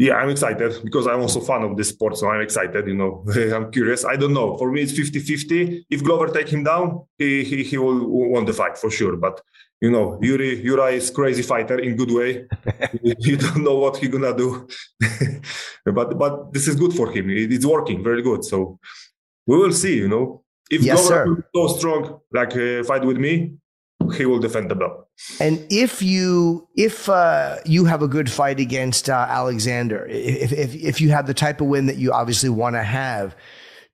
I: Yeah, I'm excited because I'm also fan of this sport, so I'm excited. You know, I'm curious. I don't know. For me, it's 50-50. If Glover take him down, he he, he will won the fight for sure. But you know, Yuri Yuri is crazy fighter in good way. you don't know what he gonna do, but but this is good for him. It's working very good. So we will see. You know, if
E: yes,
I: Glover is so strong like uh, fight with me, he will defend the belt.
E: And if you if uh, you have a good fight against uh, Alexander, if, if if you have the type of win that you obviously want to have,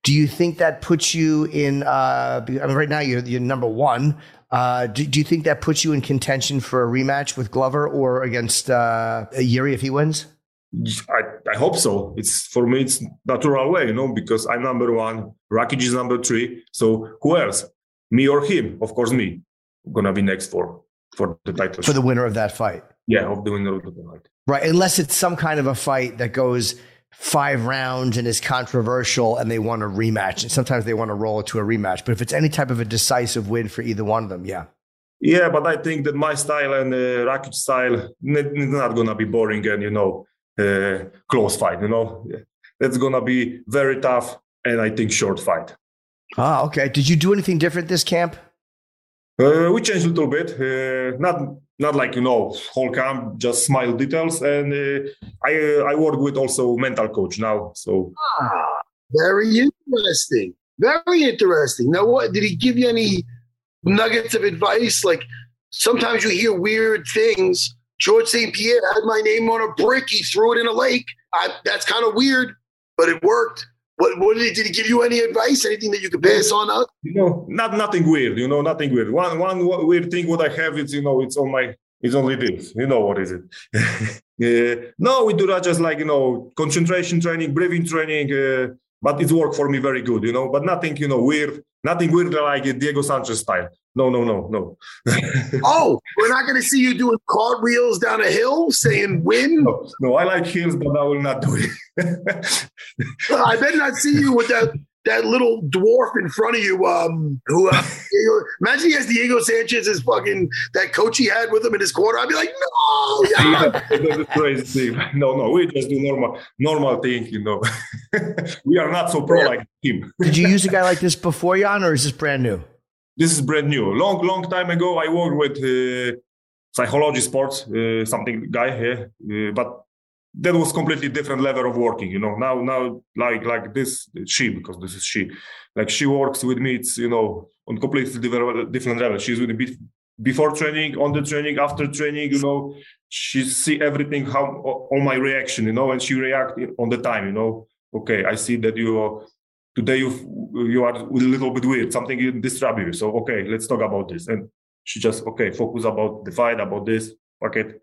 E: do you think that puts you in? Uh, I mean, right now you're you're number one. Uh, do, do, you think that puts you in contention for a rematch with Glover or against uh, Yuri if he wins?
I: I, I hope so. It's for me, it's natural way, you know, because I'm number one, Rakic is number three. So who else? Me or him? Of course, me gonna be next for for the title
E: for the winner of that fight.
I: Yeah, of the winner of the fight.
E: Right, unless it's some kind of a fight that goes five rounds and is controversial, and they want a rematch. And sometimes they want to roll it to a rematch. But if it's any type of a decisive win for either one of them, yeah.
I: Yeah, but I think that my style and uh, Rakic style is not gonna be boring and you know uh, close fight. You know, it's gonna be very tough and I think short fight.
E: Ah, okay. Did you do anything different this camp?
I: Uh, we changed a little bit, uh, not not like you know whole camp, just smile details, and uh, I uh, I work with also mental coach now. So
F: ah, very interesting, very interesting. Now, what did he give you any nuggets of advice? Like sometimes you hear weird things. George St. Pierre had my name on a brick. He threw it in a lake. I, that's kind of weird, but it worked. What, what did he, did he give you any advice? Anything that you could pass on out?
I: Not nothing weird. You know, nothing weird. One one weird thing what I have is you know it's on my it's only this. You know what is it? yeah. No, we do that just like you know concentration training, breathing training. Uh, but it's worked for me very good. You know, but nothing you know weird. Nothing weird like Diego Sanchez style. No, no, no, no.
F: oh, we're not going to see you doing cartwheels down a hill saying win?
I: No, no, I like hills, but I will not do it.
F: I better not see you with that that little dwarf in front of you. Um, who uh, imagine he has Diego Sanchez's fucking that coach he had with him in his corner. I'd be like, no, yeah.
I: That's crazy thing. No, no, we just do normal normal thing, you know. we are not so pro like him.
E: Did you use a guy like this before, Jan, or is this brand new?
I: This is brand new. Long, long time ago, I worked with uh, psychology sports, uh, something guy here, uh, but that was completely different level of working. You know, now, now, like, like this, she because this is she, like she works with me. It's you know on completely different, level. She's with me before training, on the training, after training. You know, she see everything how all my reaction. You know, and she react on the time. You know, okay, I see that you today you you are a little bit weird something disturb you so okay let's talk about this and she just okay focus about the fight about this packet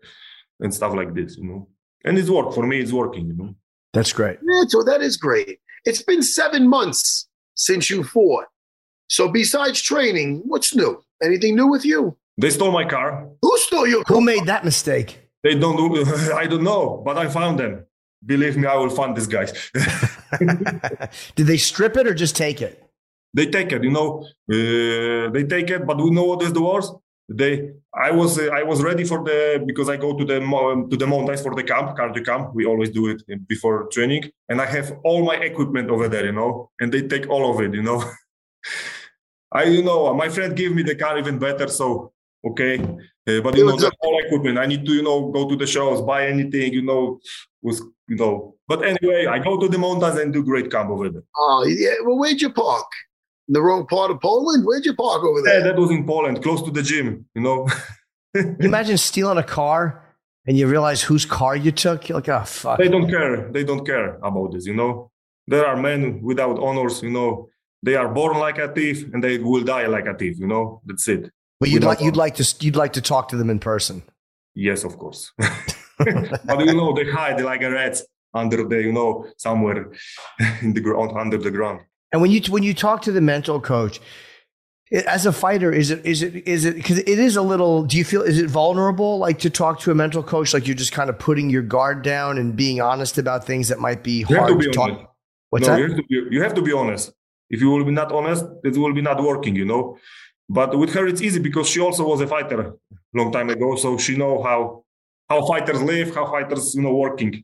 I: and stuff like this you know and it's work for me it's working you know?
E: That's great.
F: Yeah, so that is great. It's been seven months since you fought. So besides training what's new? Anything new with you?
I: They stole my car.
F: Who stole your
E: car? who made that mistake?
I: They don't do i don't know but i found them. Believe me i will find these guys.
E: Did they strip it or just take it?
I: They take it, you know. Uh, they take it, but we know what is the worst. They, I was, I was ready for the because I go to the to the mountains for the camp, cardio camp. We always do it before training, and I have all my equipment over there, you know. And they take all of it, you know. I, you know, my friend gave me the car even better, so okay. Uh, but you know, the whole equipment. I need to, you know, go to the shows, buy anything, you know, was you know. But anyway, I go to the mountains and do great camp over there.
F: Oh yeah, well, where'd you park? In the wrong part of Poland? Where'd you park over there?
I: Yeah, that was in Poland, close to the gym. You know.
E: you imagine stealing a car and you realize whose car you took. You're like, oh fuck.
I: They don't care. They don't care about this. You know, there are men without honors. You know, they are born like a thief and they will die like a thief. You know, that's it.
E: But you'd
I: Without-
E: like you'd like to you'd like to talk to them in person.
I: Yes, of course. but you know, they hide like a rat under the, you know, somewhere in the ground, under the ground.
E: And when you when you talk to the mental coach, i- as a fighter, is it is it is it because it is a little? Do you feel is it vulnerable like to talk to a mental coach? Like you're just kind of putting your guard down and being honest about things that might be
I: You
E: hard
I: to
E: to,
I: be
E: talk.
I: honest.
E: What's
I: no,
E: that?
I: You have, to be, you have to be honest. If you will be not honest, it will be not working, you know. But with her, it's easy because she also was a fighter long time ago, so she know how how fighters live, how fighters, you know, working.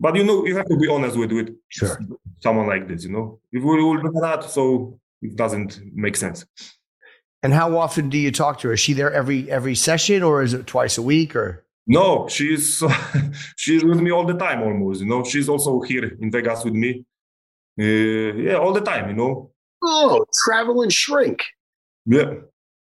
I: But you know, you have to be honest with with
E: Sure.
I: someone like this, you know. If we will do that, so it doesn't make sense.
E: And how often do you talk to her? Is she there every every session, or is it twice a week? Or
I: No, she's she's with me all the time almost. You know, she's also here in Vegas with me. Uh, yeah, all the time. You know.
F: Oh, travel and shrink.
I: Yeah.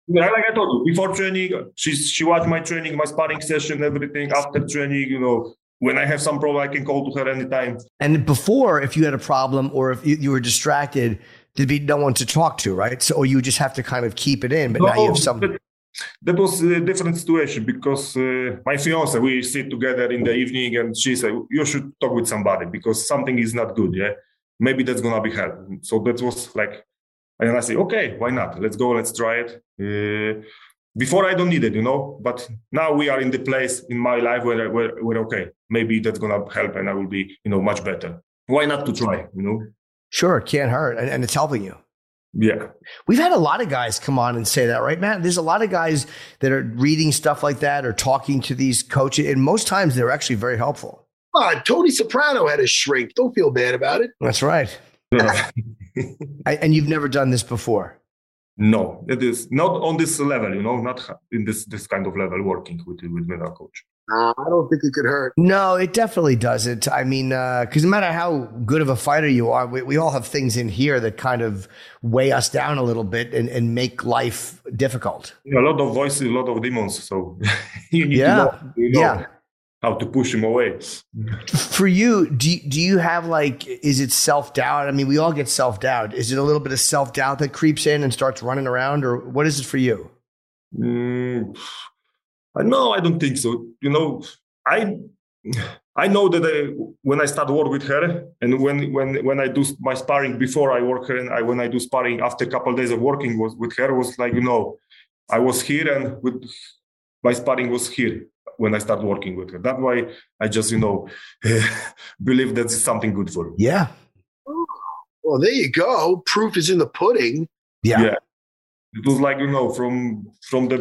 I: Yeah, like I told you, before training, she's she watch my training, my sparring session, everything. After training, you know, when I have some problem, I can call to her anytime.
E: and before, if you had a problem or if you, were distracted, there'd be no one to talk to, right? So, or you just have to kind of keep it in. But now you have some.
I: that, that was a different situation because uh, my fiance, we sit together in the evening, and she said, "You should talk with somebody because something is not good." Yeah, maybe that's gonna be help. So that was like, and I say, "Okay, why not? Let's go. Let's try it." Uh, before I don't need it, you know, but now we are in the place in my life where, where, where okay, maybe that's gonna help, and I will be, you know, much better. Why not to try? You know?
E: Sure, it can't hurt, and, and it's helping you.
I: Yeah.
E: We've had a lot of guys come on and say that, right, Matt? There's a lot of guys that are reading stuff like that or talking to these coaches, and most times they're actually very helpful.
F: Ah, Tony Soprano had a shrink. Don't feel bad about it.
E: That's right. I, and you've never done this before.
I: No, it is not on this level, you know, not in this this kind of level working with with mental coach.
F: Nah, I don't think it could hurt.
E: No, it definitely doesn't. I mean, uh, because no matter how good of a fighter you are, we, we all have things in here that kind of weigh us down a little bit and, and make life difficult.
I: A lot of voices, a lot of demons. So you need
E: Yeah,
I: to know, you know
E: yeah.
I: How to push him away.
E: For you, do you, do you have like, is it self doubt? I mean, we all get self doubt. Is it a little bit of self doubt that creeps in and starts running around, or what is it for you?
I: Mm, I- no, I don't think so. You know, I I know that I, when I start work with her, and when when when I do my sparring before I work her, and I, when I do sparring after a couple of days of working was with her was like you know, I was here and with my sparring was here when I start working with her. That's why I just you know believe that's something good for me.
E: Yeah,
F: Well, there you go. Proof is in the pudding.
E: yeah.
I: Yeah. It was like you know from from the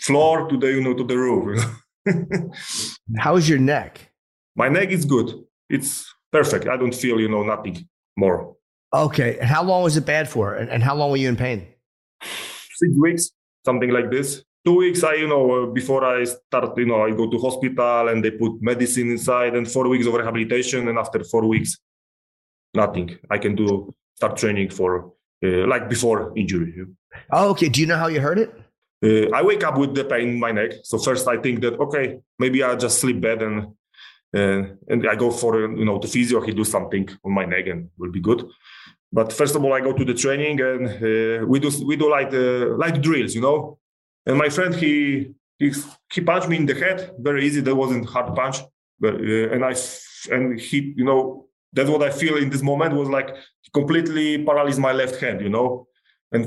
I: floor to the you know to the roof.
E: How's your neck?
I: My neck is good. It's perfect. I don't feel, you know, nothing more.
E: Okay, and how long was it bad for, and, and how long were you in pain?
I: Six weeks, something like this. Two weeks, I, you know, before I start, you know, I go to hospital and they put medicine inside and four weeks of rehabilitation. And after four weeks, nothing. I can do, start training for, uh, like before injury.
E: Oh, okay. Do you know how you heard it?
I: Uh, I wake up with the pain in my neck. So first I think that, okay, maybe I just sleep bad and uh, and I go for you know the physio. He do something on my neck and will be good. But first of all, I go to the training and uh, we do we do light uh, light drills, you know. And my friend he he he punched me in the head very easy. That wasn't hard punch, but uh, and I and he you know that's what I feel in this moment was like completely paralyzed my left hand, you know, and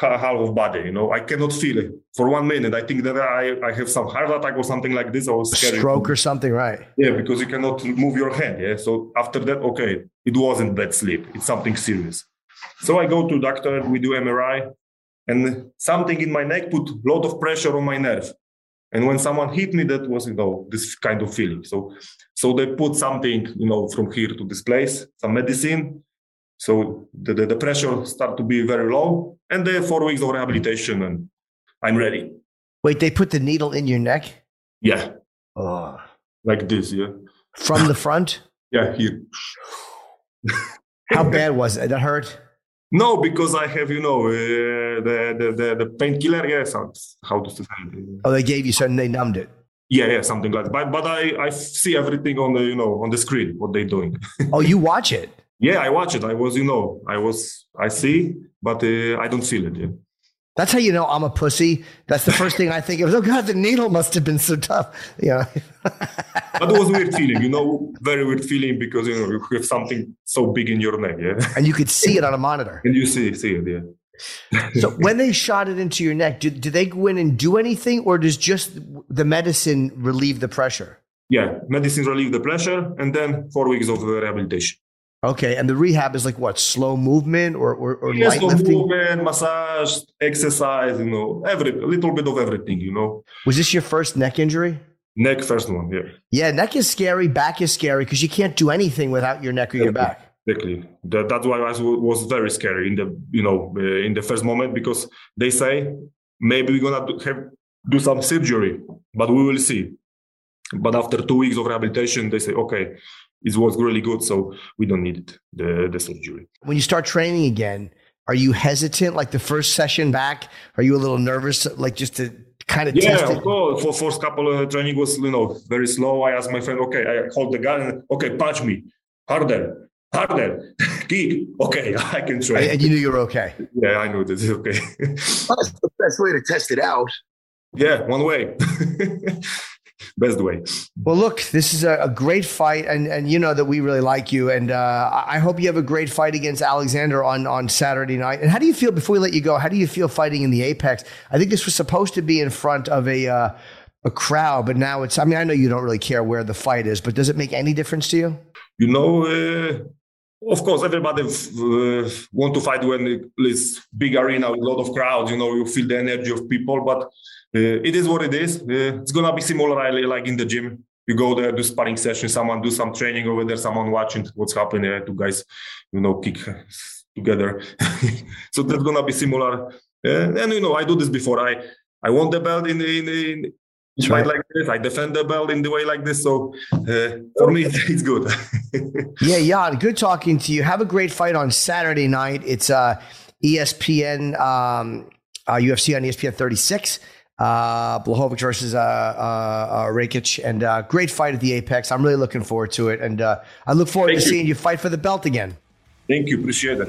I: ha- half of body, you know. I cannot feel it for one minute. I think that I I have some heart attack or something like this. Scared.
E: Stroke or something, right?
I: Yeah, because you cannot move your hand. Yeah. So after that, okay, it wasn't bad sleep. It's something serious. So I go to doctor. We do MRI, and something in my neck put a lot of pressure on my nerve. And when someone hit me, that was you know this kind of feeling. So so they put something you know from here to this place, some medicine. So the, the, the pressure start to be very low, and then four weeks of rehabilitation, and I'm ready.
E: Wait, they put the needle in your neck
I: Yeah,
E: oh.
I: like this. Yeah,
E: from the front.
I: yeah here.
E: How bad was it? That hurt.
I: No, because I have, you know, uh, the the the, the painkiller. Yes, how to say it?
E: Oh, they gave you something. They numbed it.
I: Yeah, yeah, something like that. But but I I see everything on the you know on the screen what they're doing.
E: Oh, you watch it.
I: Yeah, I watch it. I was, you know, I was, I see, but uh, I don't feel it. Yeah.
E: That's how you know I'm a pussy. That's the first thing I think of. Oh God, the needle must have been so tough. Yeah.
I: but it was a weird feeling, you know, very weird feeling because you know you have something so big in your neck, yeah.
E: And you could see it on a monitor.
I: And you see see it, yeah.
E: so when they shot it into your neck, did, did they go in and do anything, or does just the medicine relieve the pressure?
I: Yeah, medicine relieve the pressure, and then four weeks of rehabilitation.
E: Okay, and the rehab is like what? Slow movement or or, or
I: yes,
E: light lifting?
I: movement, massage, exercise, you know, every a little bit of everything, you know.
E: Was this your first neck injury?
I: Neck first one, yeah.
E: Yeah, neck is scary, back is scary because you can't do anything without your neck or your back.
I: Exactly. That, that's why it was very scary in the you know uh, in the first moment because they say maybe we're gonna do, have do some surgery, but we will see. But after two weeks of rehabilitation, they say okay, it was really good, so we don't need it, the the surgery.
E: When you start training again, are you hesitant? Like the first session back, are you a little nervous? Like just to kind of
I: yeah,
E: test
I: of course. For first couple of training was you know very slow. I asked my friend, okay, I hold the gun, and, okay, punch me harder, harder, kick. Okay, I can train.
E: And you knew you were okay.
I: Yeah, I knew this is okay.
F: That's the best way to test it out.
I: Yeah, one way. best way.
E: Well, look, this is a, a, great fight, and and you know that we really like you, and uh, I hope you have a great fight against Alexander on on Saturday night. And how do you feel before we let you go? How do you feel fighting in the Apex? I think this was supposed to be in front of a. Uh, a crowd, but now it's. I mean, I know you don't really care where the fight is, but does it make any difference to you?
I: You know, uh, of course, everybody uh, want to fight when it's big arena with a lot of crowds. You know, you feel the energy of people, but uh, it is what it is. Uh, it's gonna be similar like in the gym. You go there, do sparring session, someone do some training over there, someone watching what's happening. Uh, two guys, you know, kick together. so that's gonna be similar. Uh, and you know, I do this before. I I won the belt in in, in fight right. like this. I defend the belt in the way like this. So uh, for me, it's good.
E: yeah, Jan, good talking to you. Have a great fight on Saturday night. It's uh, ESPN um, uh, UFC on ESPN 36. Uh, Blachowicz versus uh, uh, uh, Rakic, and uh, great fight at the Apex. I'm really looking forward to it, and uh, I look forward
I: Thank
E: to
I: you.
E: seeing you fight for the belt again.
I: Thank you, appreciate it.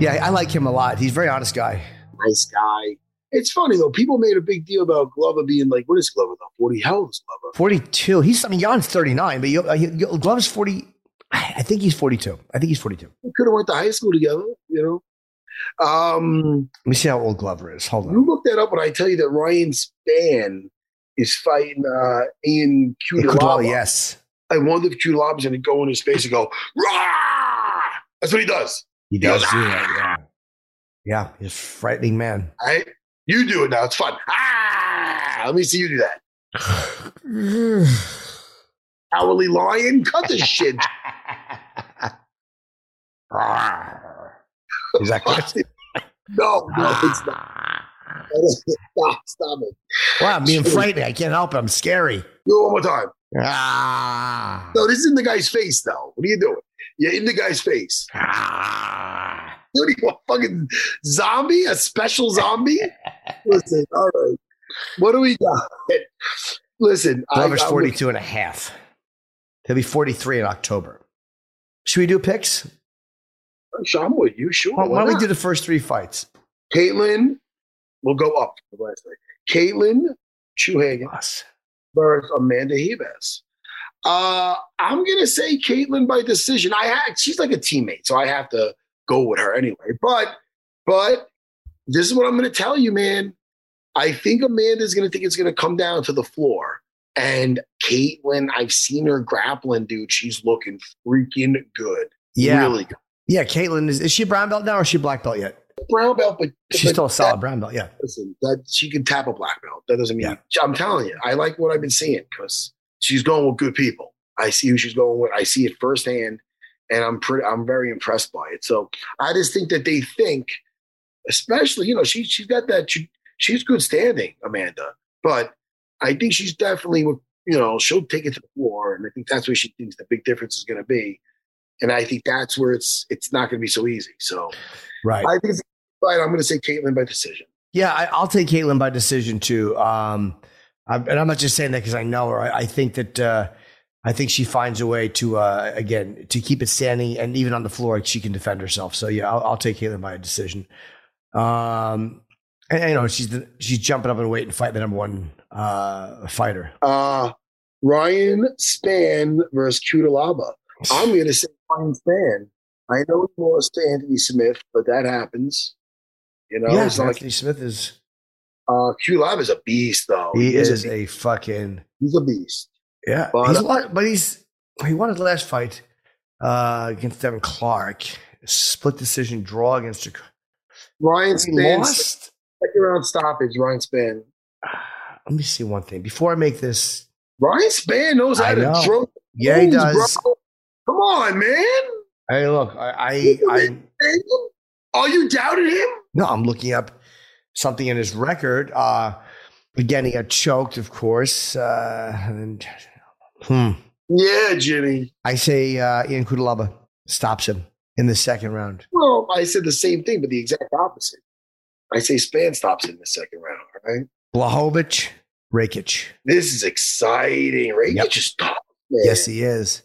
E: Yeah, I like him a lot. He's a very honest guy.
F: Nice guy. It's funny though. People made a big deal about Glover being like, what is Glover though? Forty? How old is Glover?
E: Forty-two. He's. I mean, Jan's thirty-nine, but you, uh, you, Glover's forty. I think he's forty-two. I think he's forty-two.
F: We could have went to high school together. You know. Um,
E: Let me see how old Glover is. Hold on.
F: You look that up when I tell you that Ryan Spann is fighting uh, Ian Cutelaba.
E: Yes.
F: I wonder if Cutelaba's going to go in his face and go, Rah! That's what he does.
E: He does do that, yeah. Yeah, he's a frightening man.
F: All right? You do it now. It's fun. Ah! Let me see you do that. Hourly lion? Cut this shit.
E: Is that good?
F: no, no, it's not. Stop, stop it.
E: Wow, I'm being frightening. I can't help it. I'm scary.
F: Do it one more time.
E: Ah.
F: No, this is in the guy's face, though. What are you doing? You're in the guy's face.
E: Ah.
F: What are you, a fucking zombie? A special zombie? Listen, all right. What do we got? Listen,
E: Glover's
F: I, I,
E: 42 and a half. He'll be 43 in October. Should we do picks?
F: Sure, I'm with you. Sure.
E: Why, why don't we do the first three fights?
F: Caitlin will go up the last night. Caitlin Chookagian
E: Us.
F: Versus Amanda Ribas. Uh, I'm gonna say Caitlin by decision. I had she's like a teammate, so I have to go with her anyway. But but this is what I'm gonna tell you, man. I think Amanda's gonna think it's gonna come down to the floor. And Caitlin, I've seen her grappling, dude. She's looking freaking good.
E: Yeah.
F: Really good.
E: Yeah, Caitlin is is she a brown belt now or is she a black belt yet?
F: Brown belt, but
E: She's still a
F: that-
E: solid brown belt, yeah.
F: listen, that she can tap a black belt. That doesn't mean
E: Yeah.
F: I'm telling you. I like what I've been seeing because she's going with good people. I see who she's going with. I see it firsthand, and I'm pretty. I'm very impressed by it. So I just think that they think, especially you know, she she's got that. She, she's good standing, Amanda, but I think she's definitely with you know she'll take it to the floor, and I think that's where she thinks the big difference is going to be. And I think that's where it's it's not going to be so easy. So
E: Right.
F: I think it's right. I'm going to say Caitlin by decision.
E: Yeah, I, I'll take Caitlin by decision too. Um, I, and I'm not just saying that because I know her. I, I think that uh, I think she finds a way to uh, again to keep it standing, and even on the floor, she can defend herself. So yeah, I'll, I'll take Caitlin by a decision. Um, and, you know she's the, she's jumping up and waiting to fight the number one uh, fighter.
F: Uh, Ryan Spann versus Cutelaba. I'm going to say Ryan Spann. I know he lost to Anthony Smith, but that happens. You know,
E: yeah,
F: it's not
E: Anthony
F: like
E: Smith is
F: uh, Cutelaba is a beast, though.
E: he
F: a
E: is
F: beast.
E: a fucking
F: he's a beast.
E: yeah.
F: But-
E: he's a lot, but he's he won his last fight uh, against Devin Clark, split decision draw against.
F: Ryan
E: He
F: Spann,
E: lost.
F: second round stoppage. Ryan Spann.
E: Let me see one thing before I make this.
F: Ryan Spann knows how
E: I
F: to
E: know.
F: throw.
E: Yeah, he does.
F: Bro. Come on, man.
E: Hey, look, I, I, I
F: Are you doubting him?
E: No, I'm looking up something in his record. Uh, again, he got choked, of course. Uh, and, hmm.
F: Yeah, Jimmy.
E: I say uh, Ian Cutelaba stops him in the second round.
F: Well, I said the same thing, but the exact opposite. I say Spann stops him in the second round. right?
E: Blachowicz, Rakic.
F: This is exciting. Right?
E: Yep.
F: Just tough, man.
E: Yes, he is.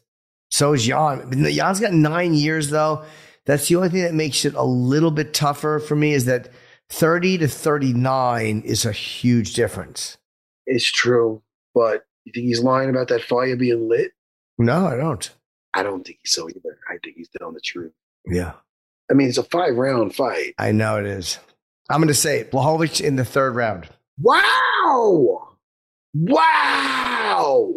E: So is Jan. Jan's got nine years though. That's the only thing that makes it a little bit tougher for me is that 30 to 39 is a huge difference.
F: It's true. But you think he's lying about that fire being lit?
E: No, I don't.
F: I don't think he's so either. I think he's telling the truth.
E: Yeah,
F: I mean, it's a five round fight.
E: I know it is. I'm going to say it. Blachowicz in the third round.
F: Wow. Wow.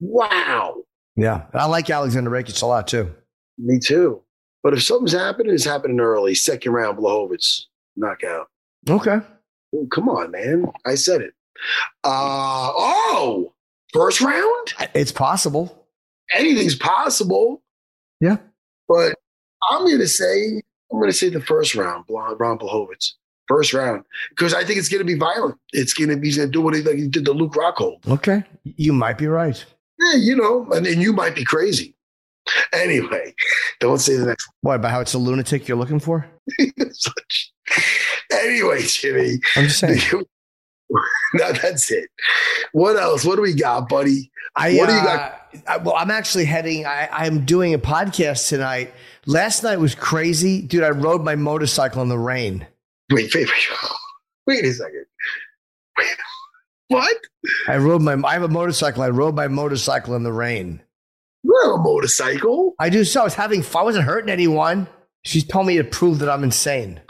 F: Wow.
E: Yeah. And I like Alexander Rakic a lot too.
F: Me too. But if something's happening, it's happening early. Second round, Blachowicz knockout.
E: Okay.
F: Oh, come on, man. I said it. Uh, oh, first round?
E: It's possible.
F: Anything's possible.
E: Yeah.
F: But I'm going to say, I'm going to say the first round, Ron Blachowicz. First round. Because I think it's going to be violent. It's going to be, he's going to do what he, like he did to Luke Rockhold.
E: Okay. You might be right.
F: Yeah, you know, and, and you might be crazy. Anyway, don't say the next
E: What about how it's a lunatic you're looking for?
F: Anyway, Jimmy.
E: I'm just saying.
F: no, that's it. What else? What do we got, buddy?
E: I,
F: what do you
E: uh,
F: got?
E: I- well, I'm actually heading. I, I'm doing a podcast tonight. Last night was crazy, dude. I rode my motorcycle in the rain.
F: Wait, wait, wait. Wait a second. Wait, what?
E: I rode my. I have a motorcycle. I rode my motorcycle in the rain.
F: You have a motorcycle?
E: I do. So I was having fun. I wasn't hurting anyone. She told me to prove that I'm insane.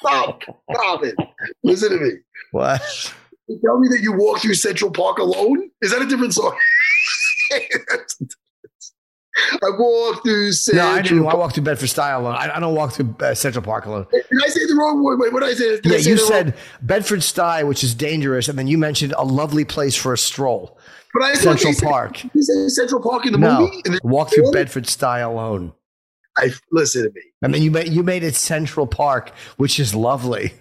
F: Stop. Stop it. Listen to me.
E: What?
F: You tell me that you walked through Central Park alone? Is that a different song? I walked through Central
E: No, I didn't. I
F: Park.
E: walked through Bedford Stuy alone. I, I don't walk through uh, Central Park alone.
F: Did I say the wrong word? Wait, what did I say? Did I
E: Yeah,
F: say
E: you
F: the wrong-
E: said Bedford Stuyve, which is dangerous, and then you mentioned a lovely place for a stroll,
F: But I
E: Central
F: you
E: Park.
F: You said Central Park in the
E: No,
F: movie? The-
E: walk through
F: Really?
E: Bedford Stuyve alone.
F: I listen to me.
E: I mean, you made you made it Central Park, which is lovely.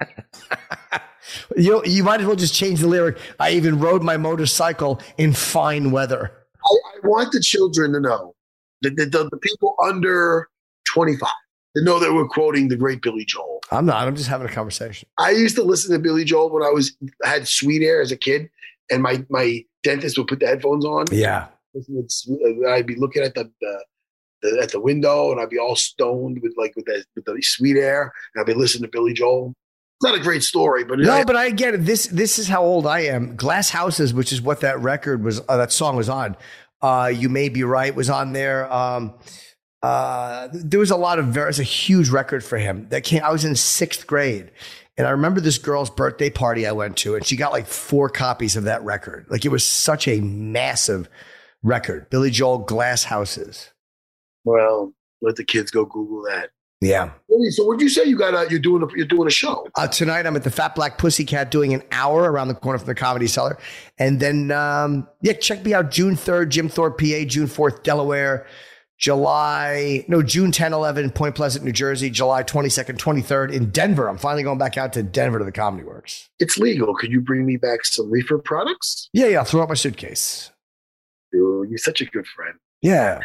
E: you you might as well just change the lyric. I even rode my motorcycle in fine weather.
F: I, I want the children to know that the, the, the people under 25 to know that we're quoting the great Billy Joel.
E: I'm not. I'm just having a conversation.
F: I used to listen to Billy Joel when I was had sweet air as a kid, and my my dentist would put the headphones on.
E: Yeah.
F: Listen to Sweet- uh, I'd be looking at the, the the, at the window, and I'd be all stoned with like with that with the sweet air, and I'd be listening to Billy Joel. It's not a great story, but
E: No,
F: I-
E: but I get it. This this is how old I am. Glass Houses, which is what that record was, uh, that song was on. Uh, you may be right was on there. Um, uh, there was a lot of very. It's a huge record for him. That came. I was in sixth grade, and I remember this girl's birthday party I went to, and she got like four copies of that record. Like it was such a massive record. Billy Joel, Glass Houses.
F: well, let the kids go Google that.
E: Yeah.
F: So, what'd you say you got? You're doing a you're doing a show.
E: Uh, tonight I'm at the Fat Black Pussycat doing an hour around the corner from the Comedy Cellar, and then um, yeah, check me out June third, Jim Thorpe, PA, June fourth, Delaware, July no June 10, 11, Point Pleasant, New Jersey, July twenty second, twenty third in Denver. I'm finally going back out to Denver to the Comedy Works.
F: It's legal. Could you bring me back some reefer products?
E: Yeah, yeah. I'll throw out my suitcase.
F: You're, you're such a good friend.
E: Yeah.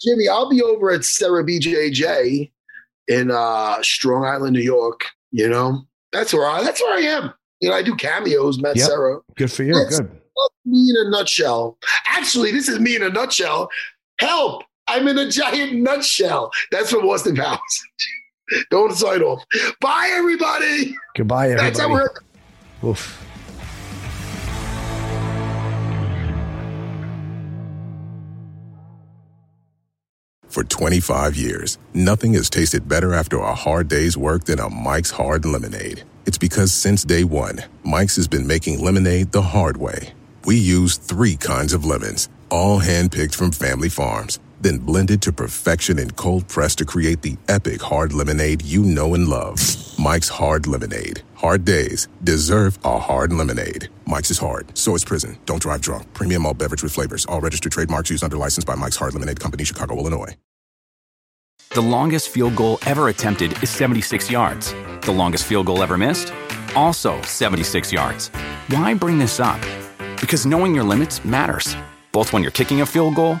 F: Jimmy, I'll be over at Serra BJJ in uh, Strong Island, New York. You know, that's where I that's where I am. You know, I do cameos, Matt
E: Yep.
F: Serra.
E: Good for you.
F: That's-
E: Good.
F: That's me in a nutshell. Actually, this is me in a nutshell. Help! I'm in a giant nutshell. That's from Austin Powers. Don't sign off. Bye, everybody.
E: Goodbye, everybody.
F: That's how we're.
E: Oof.
J: For 25 years, nothing has tasted better after a hard day's work than a Mike's Hard Lemonade. It's because since day one, Mike's has been making lemonade the hard way. We use three kinds of lemons, all handpicked from family farms, then blended to perfection and cold pressed to create the epic hard lemonade you know and love. Mike's Hard Lemonade. Hard days deserve a hard lemonade. Mike's is hard, so is prison. Don't drive drunk. Premium all beverage with flavors. All registered trademarks used under license by Mike's Hard Lemonade Company, Chicago, Illinois.
K: The longest field goal ever attempted is 76 yards. The longest field goal ever missed? Also 76 yards. Why bring this up? Because knowing your limits matters, both when you're kicking a field goal